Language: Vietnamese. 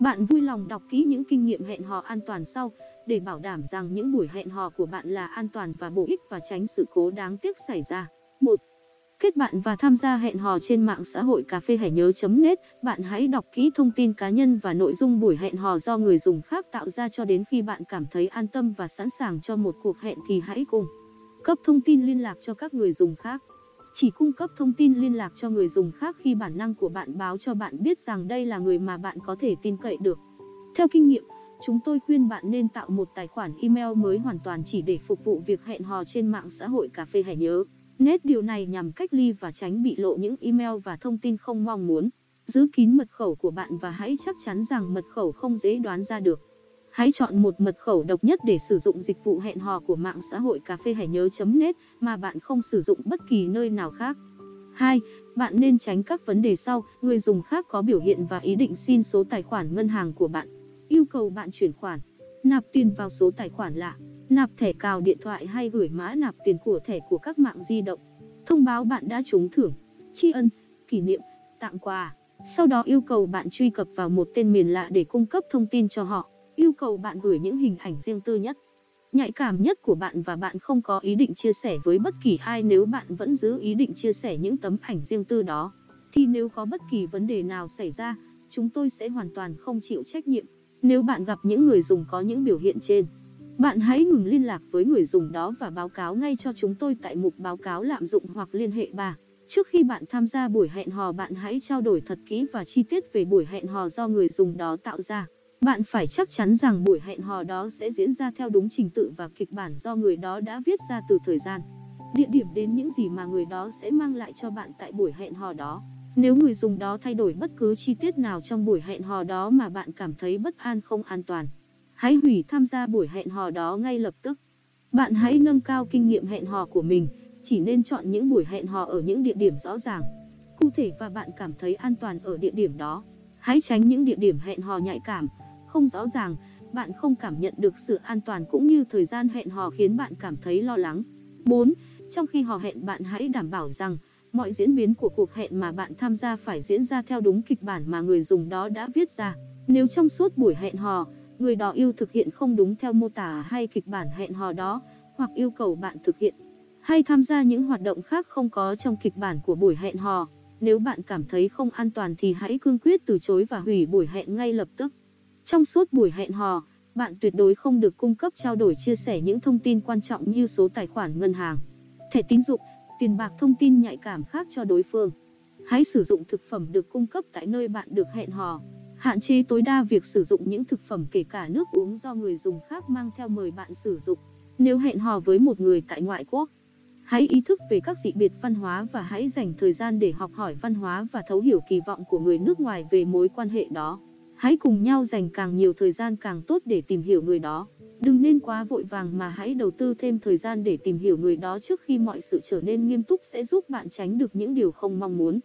Bạn vui lòng đọc kỹ những kinh nghiệm hẹn hò an toàn sau, để bảo đảm rằng những buổi hẹn hò của bạn là an toàn và bổ ích và tránh sự cố đáng tiếc xảy ra. 1. Kết bạn và tham gia hẹn hò trên mạng xã hội cà phê hẻ nhớ.net. Bạn hãy đọc kỹ thông tin cá nhân và nội dung buổi hẹn hò do người dùng khác tạo ra cho đến khi bạn cảm thấy an tâm và sẵn sàng cho một cuộc hẹn thì hãy cùng cấp thông tin liên lạc cho các người dùng khác. Chỉ cung cấp thông tin liên lạc cho người dùng khác khi bản năng của bạn báo cho bạn biết rằng đây là người mà bạn có thể tin cậy được. Theo kinh nghiệm, chúng tôi khuyên bạn nên tạo một tài khoản email mới hoàn toàn chỉ để phục vụ việc hẹn hò trên mạng xã hội cà phê hãy nhớ. Nét điều này nhằm cách ly và tránh bị lộ những email và thông tin không mong muốn. Giữ kín mật khẩu của bạn và hãy chắc chắn rằng mật khẩu không dễ đoán ra được. Hãy chọn một mật khẩu độc nhất để sử dụng dịch vụ hẹn hò của mạng xã hội cà phê hãy nhớ.net mà bạn không sử dụng bất kỳ nơi nào khác. 2. Bạn nên tránh các vấn đề sau, người dùng khác có biểu hiện và ý định xin số tài khoản ngân hàng của bạn. Yêu cầu bạn chuyển khoản, nạp tiền vào số tài khoản lạ, nạp thẻ cào điện thoại hay gửi mã nạp tiền của thẻ của các mạng di động. Thông báo bạn đã trúng thưởng, tri ân, kỷ niệm, tặng quà. Sau đó yêu cầu bạn truy cập vào một tên miền lạ để cung cấp thông tin cho họ yêu cầu bạn gửi những hình ảnh riêng tư nhất, nhạy cảm nhất của bạn và bạn không có ý định chia sẻ với bất kỳ ai nếu bạn vẫn giữ ý định chia sẻ những tấm ảnh riêng tư đó. Thì nếu có bất kỳ vấn đề nào xảy ra, chúng tôi sẽ hoàn toàn không chịu trách nhiệm. Nếu bạn gặp những người dùng có những biểu hiện trên, bạn hãy ngừng liên lạc với người dùng đó và báo cáo ngay cho chúng tôi tại mục báo cáo lạm dụng hoặc liên hệ bà. Trước khi bạn tham gia buổi hẹn hò bạn hãy trao đổi thật kỹ và chi tiết về buổi hẹn hò do người dùng đó tạo ra. Bạn phải chắc chắn rằng buổi hẹn hò đó sẽ diễn ra theo đúng trình tự và kịch bản do người đó đã viết ra từ thời gian, địa điểm đến những gì mà người đó sẽ mang lại cho bạn tại buổi hẹn hò đó. Nếu người dùng đó thay đổi bất cứ chi tiết nào trong buổi hẹn hò đó mà bạn cảm thấy bất an không an toàn, hãy hủy tham gia buổi hẹn hò đó ngay lập tức. Bạn hãy nâng cao kinh nghiệm hẹn hò của mình, chỉ nên chọn những buổi hẹn hò ở những địa điểm rõ ràng, cụ thể và bạn cảm thấy an toàn ở địa điểm đó. Hãy tránh những địa điểm hẹn hò nhạy cảm, không rõ ràng, bạn không cảm nhận được sự an toàn cũng như thời gian hẹn hò khiến bạn cảm thấy lo lắng. 4. Trong khi hò hẹn bạn hãy đảm bảo rằng mọi diễn biến của cuộc hẹn mà bạn tham gia phải diễn ra theo đúng kịch bản mà người dùng đó đã viết ra. Nếu trong suốt buổi hẹn hò, người đó yêu thực hiện không đúng theo mô tả hay kịch bản hẹn hò đó, hoặc yêu cầu bạn thực hiện hay tham gia những hoạt động khác không có trong kịch bản của buổi hẹn hò, nếu bạn cảm thấy không an toàn thì hãy cương quyết từ chối và hủy buổi hẹn ngay lập tức. Trong suốt buổi hẹn hò, bạn tuyệt đối không được cung cấp trao đổi chia sẻ những thông tin quan trọng như số tài khoản ngân hàng, thẻ tín dụng, tiền bạc thông tin nhạy cảm khác cho đối phương. Hãy sử dụng thực phẩm được cung cấp tại nơi bạn được hẹn hò. Hạn chế tối đa việc sử dụng những thực phẩm kể cả nước uống do người dùng khác mang theo mời bạn sử dụng. Nếu hẹn hò với một người tại ngoại quốc, hãy ý thức về các dị biệt văn hóa và hãy dành thời gian để học hỏi văn hóa và thấu hiểu kỳ vọng của người nước ngoài về mối quan hệ đó. Hãy cùng nhau dành càng nhiều thời gian càng tốt để tìm hiểu người đó. Đừng nên quá vội vàng mà hãy đầu tư thêm thời gian để tìm hiểu người đó trước khi mọi sự trở nên nghiêm túc sẽ giúp bạn tránh được những điều không mong muốn.